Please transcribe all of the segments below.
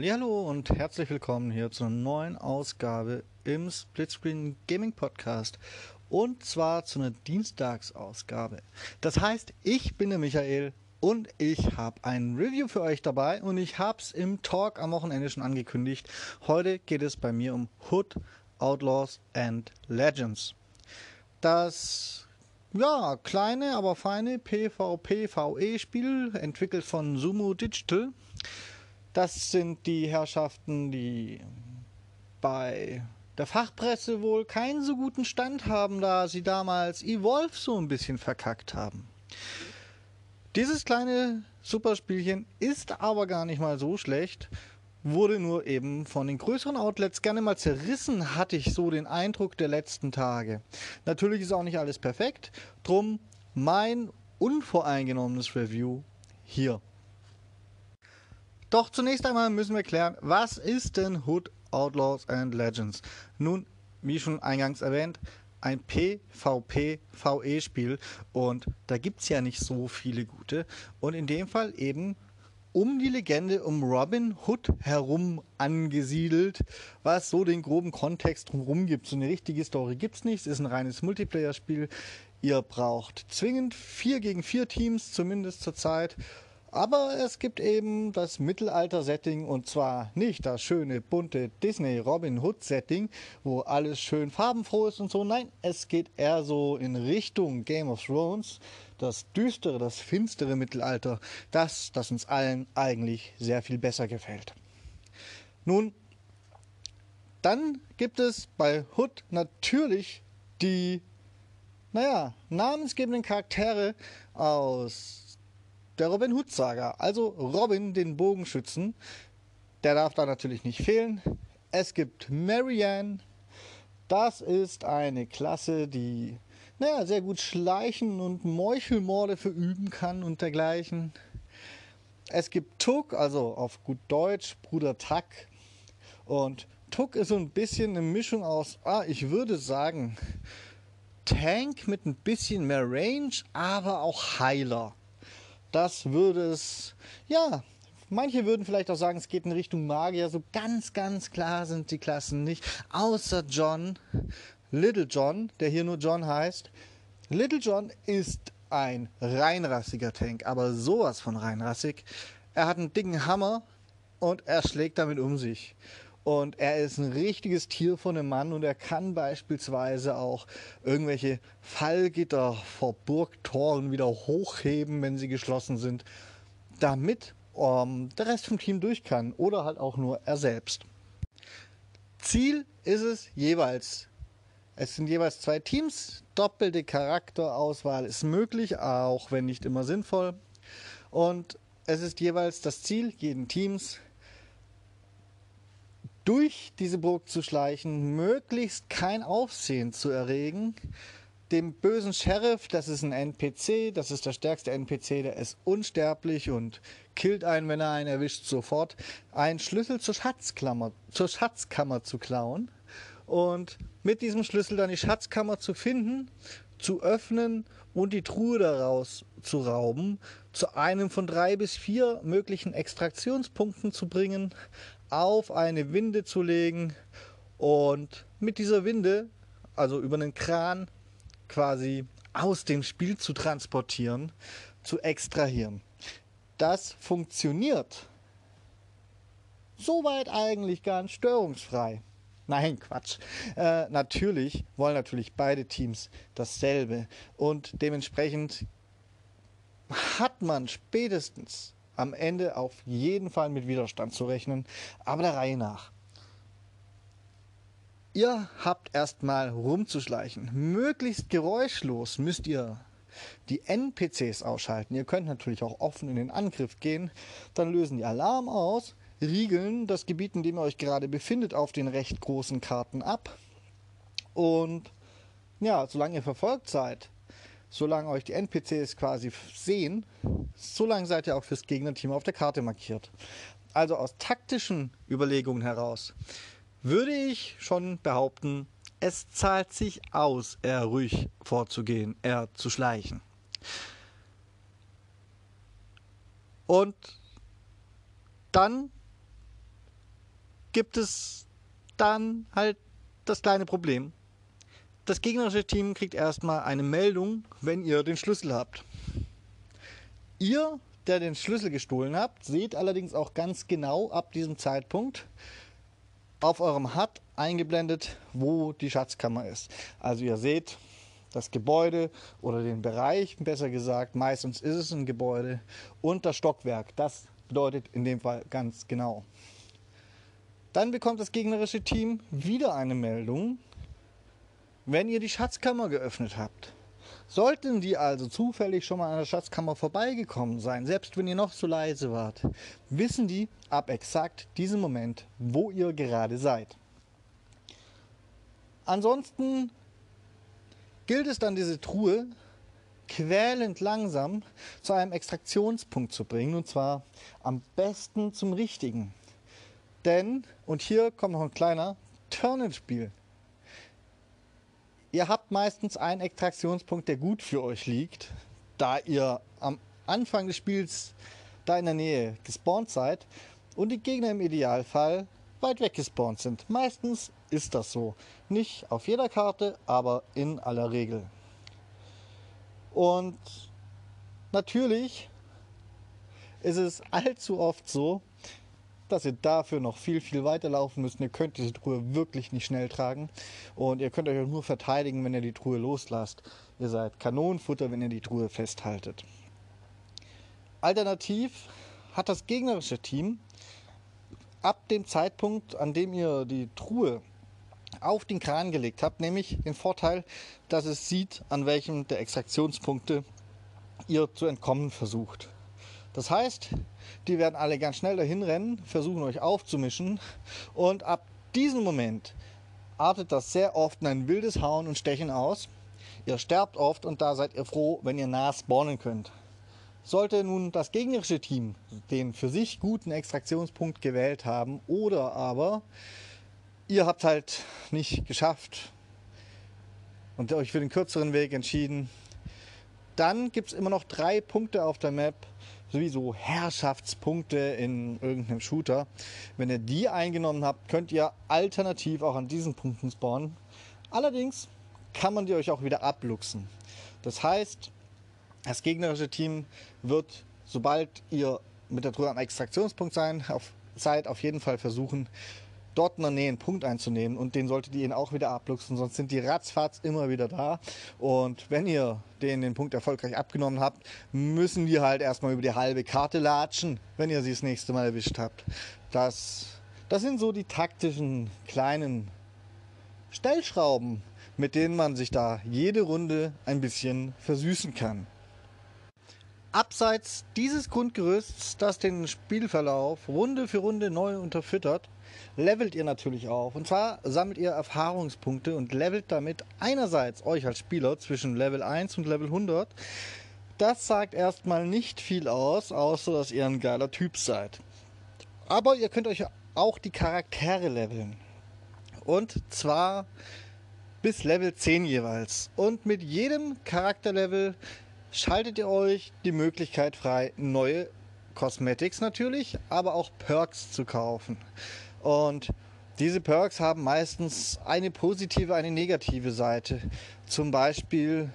Hallo und herzlich willkommen hier zu einer neuen Ausgabe im Splitscreen Gaming Podcast und zwar zu einer Dienstagsausgabe. Das heißt, ich bin der Michael und ich habe ein Review für euch dabei und ich habe es im Talk am Wochenende schon angekündigt. Heute geht es bei mir um Hood, Outlaws and Legends. Das ja, kleine, aber feine PvP-VE-Spiel, entwickelt von Sumo Digital. Das sind die Herrschaften, die bei der Fachpresse wohl keinen so guten Stand haben, da sie damals Evolve so ein bisschen verkackt haben. Dieses kleine Superspielchen ist aber gar nicht mal so schlecht wurde nur eben von den größeren Outlets gerne mal zerrissen, hatte ich so den Eindruck der letzten Tage. Natürlich ist auch nicht alles perfekt, drum mein unvoreingenommenes Review hier. Doch zunächst einmal müssen wir klären, was ist denn Hood Outlaws and Legends? Nun, wie schon eingangs erwähnt, ein PvP-VE-Spiel und da gibt es ja nicht so viele gute und in dem Fall eben um die Legende um Robin Hood herum angesiedelt, was so den groben Kontext drumherum gibt. So eine richtige Story gibt es nicht, es ist ein reines Multiplayer-Spiel. Ihr braucht zwingend vier gegen vier Teams, zumindest zur Zeit. Aber es gibt eben das Mittelalter-Setting und zwar nicht das schöne, bunte Disney-Robin Hood-Setting, wo alles schön farbenfroh ist und so. Nein, es geht eher so in Richtung Game of Thrones das düstere, das finstere Mittelalter, das, das uns allen eigentlich sehr viel besser gefällt. Nun, dann gibt es bei Hood natürlich die, naja, namensgebenden Charaktere aus der Robin Hood Saga. Also Robin, den Bogenschützen, der darf da natürlich nicht fehlen. Es gibt Marianne, das ist eine Klasse, die naja, sehr gut schleichen und Meuchelmorde verüben kann und dergleichen. Es gibt Tuck, also auf gut Deutsch Bruder Tuck. Und Tuck ist so ein bisschen eine Mischung aus, ah, ich würde sagen, Tank mit ein bisschen mehr Range, aber auch Heiler. Das würde es, ja, manche würden vielleicht auch sagen, es geht in Richtung Magier. So ganz, ganz klar sind die Klassen nicht. Außer John, Little John, der hier nur John heißt. Little John ist ein reinrassiger Tank, aber sowas von reinrassig. Er hat einen dicken Hammer und er schlägt damit um sich. Und er ist ein richtiges Tier von einem Mann und er kann beispielsweise auch irgendwelche Fallgitter vor Burgtoren wieder hochheben, wenn sie geschlossen sind, damit ähm, der Rest vom Team durch kann oder halt auch nur er selbst. Ziel ist es jeweils, es sind jeweils zwei Teams. Doppelte Charakterauswahl ist möglich, auch wenn nicht immer sinnvoll. Und es ist jeweils das Ziel jeden Teams, durch diese Burg zu schleichen, möglichst kein Aufsehen zu erregen, dem bösen Sheriff, das ist ein NPC, das ist der stärkste NPC, der ist unsterblich und killt einen, wenn er einen erwischt, sofort, einen Schlüssel zur Schatzkammer, zur Schatzkammer zu klauen und mit diesem Schlüssel dann die Schatzkammer zu finden, zu öffnen und die Truhe daraus zu rauben, zu einem von drei bis vier möglichen Extraktionspunkten zu bringen, auf eine Winde zu legen und mit dieser Winde, also über einen Kran, quasi aus dem Spiel zu transportieren, zu extrahieren. Das funktioniert soweit eigentlich ganz störungsfrei. Nein, Quatsch. Äh, natürlich wollen natürlich beide Teams dasselbe. Und dementsprechend hat man spätestens am Ende auf jeden Fall mit Widerstand zu rechnen. Aber der Reihe nach. Ihr habt erstmal rumzuschleichen. Möglichst geräuschlos müsst ihr die NPCs ausschalten. Ihr könnt natürlich auch offen in den Angriff gehen. Dann lösen die Alarm aus riegeln das Gebiet, in dem ihr euch gerade befindet, auf den recht großen Karten ab. Und ja, solange ihr verfolgt seid, solange euch die NPCs quasi sehen, solange seid ihr auch fürs Gegnerteam auf der Karte markiert. Also aus taktischen Überlegungen heraus würde ich schon behaupten, es zahlt sich aus, eher ruhig vorzugehen, eher zu schleichen. Und dann gibt es dann halt das kleine Problem. Das gegnerische Team kriegt erstmal eine Meldung, wenn ihr den Schlüssel habt. Ihr, der den Schlüssel gestohlen habt, seht allerdings auch ganz genau ab diesem Zeitpunkt auf eurem HUD eingeblendet, wo die Schatzkammer ist. Also ihr seht das Gebäude oder den Bereich, besser gesagt, meistens ist es ein Gebäude und das Stockwerk. Das bedeutet in dem Fall ganz genau. Dann bekommt das gegnerische Team wieder eine Meldung, wenn ihr die Schatzkammer geöffnet habt. Sollten die also zufällig schon mal an der Schatzkammer vorbeigekommen sein, selbst wenn ihr noch so leise wart, wissen die ab exakt diesem Moment, wo ihr gerade seid. Ansonsten gilt es dann, diese Truhe quälend langsam zu einem Extraktionspunkt zu bringen, und zwar am besten zum richtigen. Denn, und hier kommt noch ein kleiner Turn ins Spiel. Ihr habt meistens einen Extraktionspunkt, der gut für euch liegt, da ihr am Anfang des Spiels da in der Nähe gespawnt seid und die Gegner im Idealfall weit weg gespawnt sind. Meistens ist das so. Nicht auf jeder Karte, aber in aller Regel. Und natürlich ist es allzu oft so, dass ihr dafür noch viel, viel weiter laufen müsst. Ihr könnt diese Truhe wirklich nicht schnell tragen. Und ihr könnt euch auch nur verteidigen, wenn ihr die Truhe loslasst. Ihr seid Kanonenfutter, wenn ihr die Truhe festhaltet. Alternativ hat das gegnerische Team ab dem Zeitpunkt, an dem ihr die Truhe auf den Kran gelegt habt, nämlich den Vorteil, dass es sieht, an welchem der Extraktionspunkte ihr zu entkommen versucht. Das heißt, die werden alle ganz schnell dahin rennen, versuchen euch aufzumischen und ab diesem Moment artet das sehr oft in ein wildes Hauen und Stechen aus. Ihr sterbt oft und da seid ihr froh, wenn ihr nah spawnen könnt. Sollte nun das gegnerische Team den für sich guten Extraktionspunkt gewählt haben oder aber ihr habt halt nicht geschafft und euch für den kürzeren Weg entschieden, dann gibt es immer noch drei Punkte auf der Map, sowieso Herrschaftspunkte in irgendeinem Shooter. Wenn ihr die eingenommen habt, könnt ihr alternativ auch an diesen Punkten spawnen. Allerdings kann man die euch auch wieder abluchsen. Das heißt, das gegnerische Team wird, sobald ihr mit der Truhe am Extraktionspunkt sein, auf, seid, auf jeden Fall versuchen, dort in der Nähe einen Punkt einzunehmen und den solltet ihr ihn auch wieder abluchsen, sonst sind die ratzfatz immer wieder da. Und wenn ihr den, den Punkt erfolgreich abgenommen habt, müssen die halt erstmal über die halbe Karte latschen, wenn ihr sie das nächste Mal erwischt habt. Das, das sind so die taktischen kleinen Stellschrauben, mit denen man sich da jede Runde ein bisschen versüßen kann. Abseits dieses Grundgerüsts, das den Spielverlauf Runde für Runde neu unterfüttert, levelt ihr natürlich auf. Und zwar sammelt ihr Erfahrungspunkte und levelt damit einerseits euch als Spieler zwischen Level 1 und Level 100. Das sagt erstmal nicht viel aus, außer dass ihr ein geiler Typ seid. Aber ihr könnt euch auch die Charaktere leveln. Und zwar bis Level 10 jeweils. Und mit jedem Charakterlevel schaltet ihr euch die Möglichkeit frei, neue Cosmetics natürlich, aber auch Perks zu kaufen. Und diese Perks haben meistens eine positive, eine negative Seite. Zum Beispiel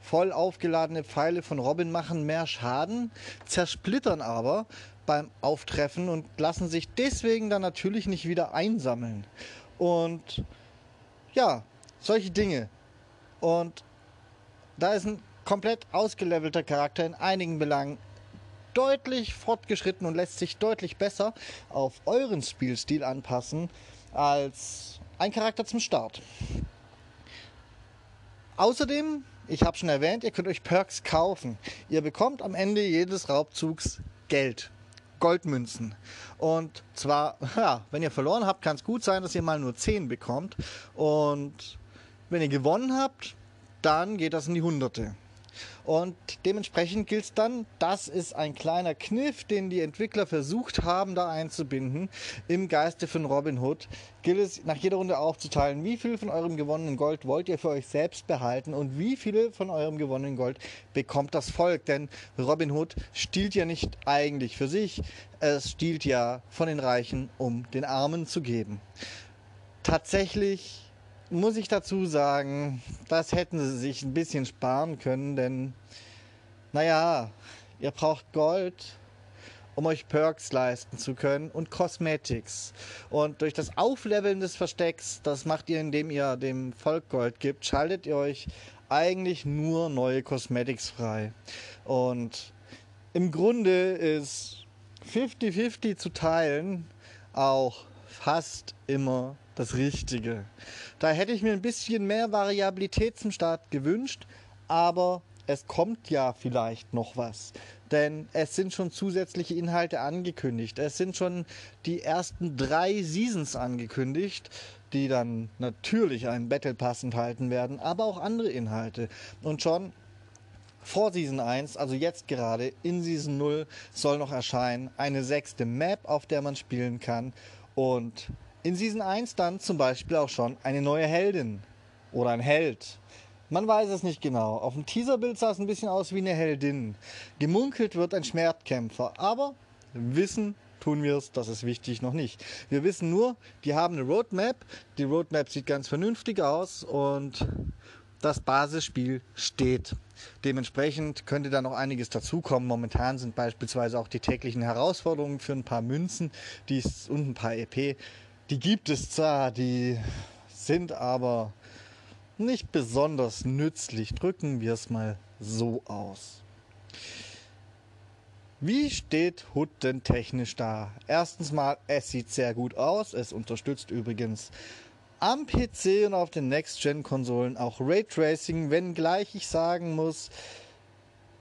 voll aufgeladene Pfeile von Robin machen mehr Schaden, zersplittern aber beim Auftreffen und lassen sich deswegen dann natürlich nicht wieder einsammeln. Und ja, solche Dinge. Und da ist ein komplett ausgelevelter Charakter in einigen Belangen deutlich fortgeschritten und lässt sich deutlich besser auf euren Spielstil anpassen als ein Charakter zum Start. Außerdem, ich habe schon erwähnt, ihr könnt euch Perks kaufen. Ihr bekommt am Ende jedes Raubzugs Geld. Goldmünzen. Und zwar, ja, wenn ihr verloren habt, kann es gut sein, dass ihr mal nur 10 bekommt. Und wenn ihr gewonnen habt, dann geht das in die Hunderte. Und dementsprechend gilt es dann, das ist ein kleiner Kniff, den die Entwickler versucht haben, da einzubinden. Im Geiste von Robin Hood gilt es nach jeder Runde aufzuteilen, wie viel von eurem gewonnenen Gold wollt ihr für euch selbst behalten und wie viele von eurem gewonnenen Gold bekommt das Volk. Denn Robin Hood stiehlt ja nicht eigentlich für sich, es stiehlt ja von den Reichen, um den Armen zu geben. Tatsächlich muss ich dazu sagen, das hätten sie sich ein bisschen sparen können, denn naja, ihr braucht Gold, um euch Perks leisten zu können und Cosmetics. Und durch das Aufleveln des Verstecks, das macht ihr, indem ihr dem Volk Gold gibt, schaltet ihr euch eigentlich nur neue Cosmetics frei. Und im Grunde ist 50-50 zu teilen auch fast immer das Richtige. Da hätte ich mir ein bisschen mehr Variabilität zum Start gewünscht, aber es kommt ja vielleicht noch was. Denn es sind schon zusätzliche Inhalte angekündigt. Es sind schon die ersten drei Seasons angekündigt, die dann natürlich einen Battle Pass enthalten werden, aber auch andere Inhalte. Und schon vor Season 1, also jetzt gerade in Season 0, soll noch erscheinen eine sechste Map, auf der man spielen kann. Und in Season 1 dann zum Beispiel auch schon eine neue Heldin oder ein Held. Man weiß es nicht genau. Auf dem Teaserbild sah es ein bisschen aus wie eine Heldin. Gemunkelt wird ein Schwertkämpfer, aber wissen tun wir es, das ist wichtig, noch nicht. Wir wissen nur, die haben eine Roadmap. Die Roadmap sieht ganz vernünftig aus und das Basisspiel steht. Dementsprechend könnte da noch einiges dazukommen. Momentan sind beispielsweise auch die täglichen Herausforderungen für ein paar Münzen die und ein paar EP die gibt es zwar, die sind aber nicht besonders nützlich. Drücken wir es mal so aus. Wie steht Hood denn technisch da? Erstens mal, es sieht sehr gut aus. Es unterstützt übrigens am PC und auf den Next-Gen-Konsolen auch Raytracing, wenngleich ich sagen muss,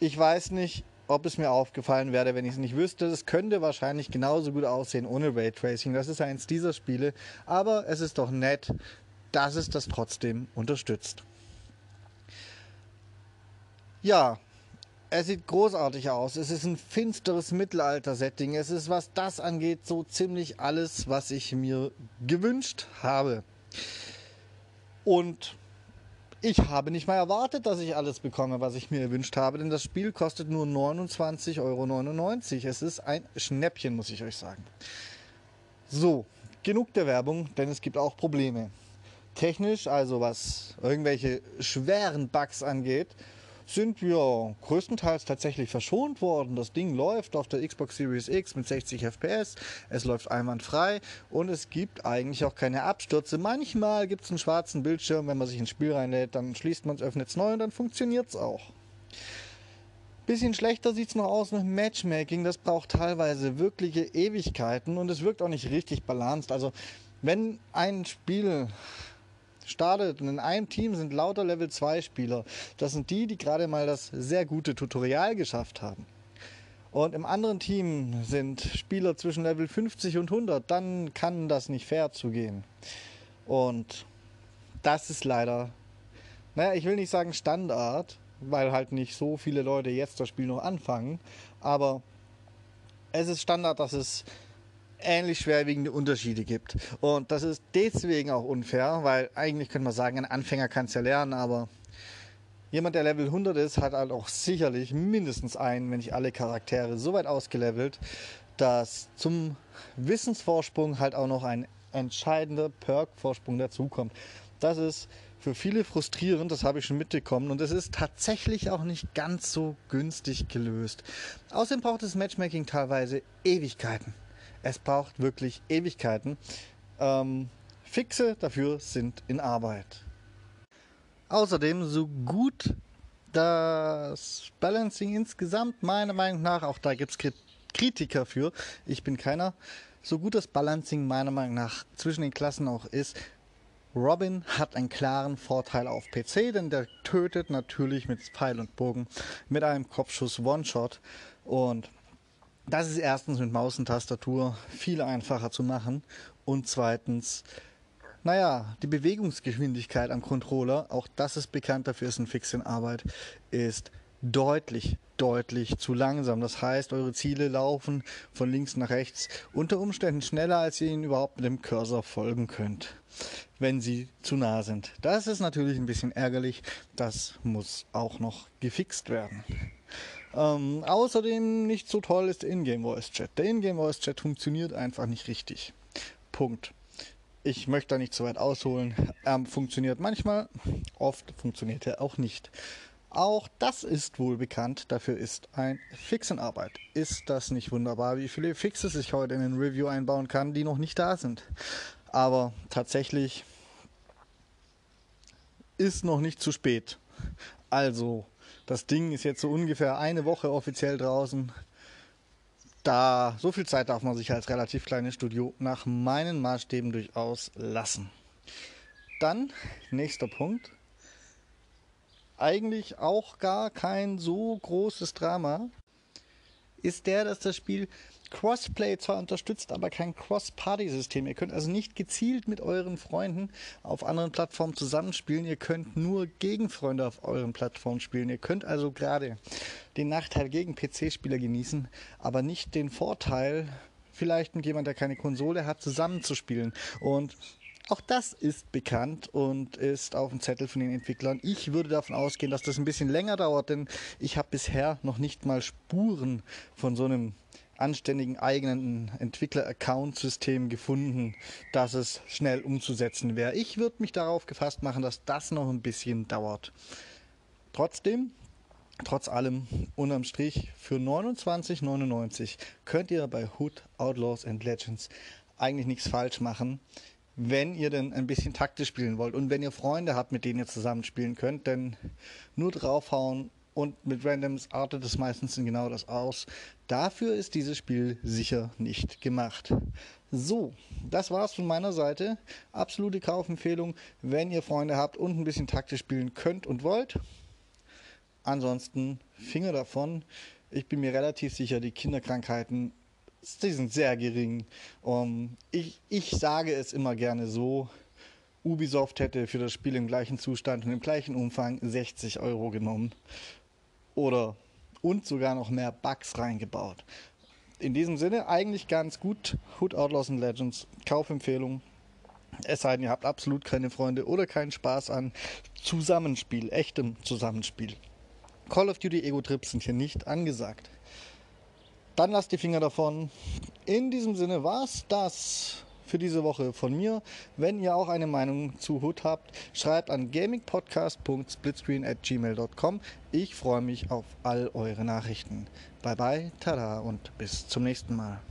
ich weiß nicht, ob es mir aufgefallen wäre, wenn ich es nicht wüsste. Es könnte wahrscheinlich genauso gut aussehen ohne Raytracing. Das ist eins dieser Spiele. Aber es ist doch nett, dass es das trotzdem unterstützt. Ja, es sieht großartig aus. Es ist ein finsteres Mittelalter-Setting. Es ist, was das angeht, so ziemlich alles, was ich mir gewünscht habe. Und ich habe nicht mal erwartet, dass ich alles bekomme, was ich mir gewünscht habe, denn das Spiel kostet nur 29,99 Euro. Es ist ein Schnäppchen, muss ich euch sagen. So, genug der Werbung, denn es gibt auch Probleme. Technisch, also was irgendwelche schweren Bugs angeht, sind wir größtenteils tatsächlich verschont worden. Das Ding läuft auf der Xbox Series X mit 60 FPS, es läuft einwandfrei und es gibt eigentlich auch keine Abstürze. Manchmal gibt es einen schwarzen Bildschirm, wenn man sich ins Spiel reinlädt, dann schließt man es, öffnet es neu und dann funktioniert es auch. Bisschen schlechter sieht es noch aus mit Matchmaking. Das braucht teilweise wirkliche Ewigkeiten und es wirkt auch nicht richtig balanced. Also wenn ein Spiel startet und in einem Team sind lauter Level 2 Spieler. Das sind die, die gerade mal das sehr gute Tutorial geschafft haben. Und im anderen Team sind Spieler zwischen Level 50 und 100. Dann kann das nicht fair zugehen. Und das ist leider, naja, ich will nicht sagen Standard, weil halt nicht so viele Leute jetzt das Spiel noch anfangen. Aber es ist Standard, dass es ähnlich schwerwiegende Unterschiede gibt. Und das ist deswegen auch unfair, weil eigentlich könnte man sagen, ein Anfänger kann es ja lernen, aber jemand, der Level 100 ist, hat halt auch sicherlich mindestens einen, wenn nicht alle Charaktere, so weit ausgelevelt, dass zum Wissensvorsprung halt auch noch ein entscheidender Perk-Vorsprung dazukommt. Das ist für viele frustrierend, das habe ich schon mitbekommen. Und es ist tatsächlich auch nicht ganz so günstig gelöst. Außerdem braucht das Matchmaking teilweise Ewigkeiten. Es braucht wirklich Ewigkeiten. Ähm, Fixe dafür sind in Arbeit. Außerdem, so gut das Balancing insgesamt meiner Meinung nach, auch da gibt es Kritiker für, ich bin keiner, so gut das Balancing meiner Meinung nach zwischen den Klassen auch ist, Robin hat einen klaren Vorteil auf PC, denn der tötet natürlich mit Pfeil und Bogen mit einem Kopfschuss One-Shot und das ist erstens mit Maus und Tastatur viel einfacher zu machen und zweitens Naja, die Bewegungsgeschwindigkeit am Controller, auch das ist bekannt, dafür ist ein Fix in Arbeit, ist deutlich, deutlich zu langsam. Das heißt, eure Ziele laufen von links nach rechts unter Umständen schneller, als ihr ihnen überhaupt mit dem Cursor folgen könnt, wenn sie zu nah sind. Das ist natürlich ein bisschen ärgerlich. Das muss auch noch gefixt werden. Ähm, außerdem nicht so toll ist der Ingame Voice Chat. Der Ingame Voice Chat funktioniert einfach nicht richtig. Punkt. Ich möchte da nicht zu weit ausholen. Er funktioniert manchmal, oft funktioniert er auch nicht. Auch das ist wohl bekannt, dafür ist ein Fix in Arbeit. Ist das nicht wunderbar, wie viele Fixes ich heute in ein Review einbauen kann, die noch nicht da sind? Aber tatsächlich ist noch nicht zu spät. Also, das Ding ist jetzt so ungefähr eine Woche offiziell draußen. Da so viel Zeit darf man sich als relativ kleines Studio nach meinen Maßstäben durchaus lassen. Dann nächster Punkt eigentlich auch gar kein so großes Drama, ist der, dass das Spiel Crossplay zwar unterstützt, aber kein Cross-Party-System. Ihr könnt also nicht gezielt mit euren Freunden auf anderen Plattformen zusammenspielen. Ihr könnt nur gegen Freunde auf euren Plattformen spielen. Ihr könnt also gerade den Nachteil gegen PC-Spieler genießen, aber nicht den Vorteil, vielleicht mit jemand, der keine Konsole hat, zusammenzuspielen. Und auch das ist bekannt und ist auf dem Zettel von den Entwicklern. Ich würde davon ausgehen, dass das ein bisschen länger dauert, denn ich habe bisher noch nicht mal Spuren von so einem anständigen eigenen Entwickler-Account-System gefunden, dass es schnell umzusetzen wäre. Ich würde mich darauf gefasst machen, dass das noch ein bisschen dauert. Trotzdem, trotz allem, unterm Strich, für 29,99 könnt ihr bei Hood Outlaws and Legends eigentlich nichts falsch machen wenn ihr denn ein bisschen taktisch spielen wollt und wenn ihr Freunde habt, mit denen ihr zusammen spielen könnt, denn nur draufhauen und mit Randoms artet es meistens in genau das aus. Dafür ist dieses Spiel sicher nicht gemacht. So, das war's von meiner Seite. Absolute Kaufempfehlung, wenn ihr Freunde habt und ein bisschen taktisch spielen könnt und wollt. Ansonsten Finger davon. Ich bin mir relativ sicher, die Kinderkrankheiten die sind sehr gering. Um, ich, ich sage es immer gerne so. Ubisoft hätte für das Spiel im gleichen Zustand und im gleichen Umfang 60 Euro genommen. Oder und sogar noch mehr Bugs reingebaut. In diesem Sinne eigentlich ganz gut. Hood Outlaws and Legends, Kaufempfehlung. Es sei denn, ihr habt absolut keine Freunde oder keinen Spaß an Zusammenspiel, echtem Zusammenspiel. Call of Duty Ego Trips sind hier nicht angesagt dann lasst die Finger davon. In diesem Sinne war es das für diese Woche von mir. Wenn ihr auch eine Meinung zu Hood habt, schreibt an gamingpodcast.splitscreen@gmail.com. Ich freue mich auf all eure Nachrichten. Bye bye, tada und bis zum nächsten Mal.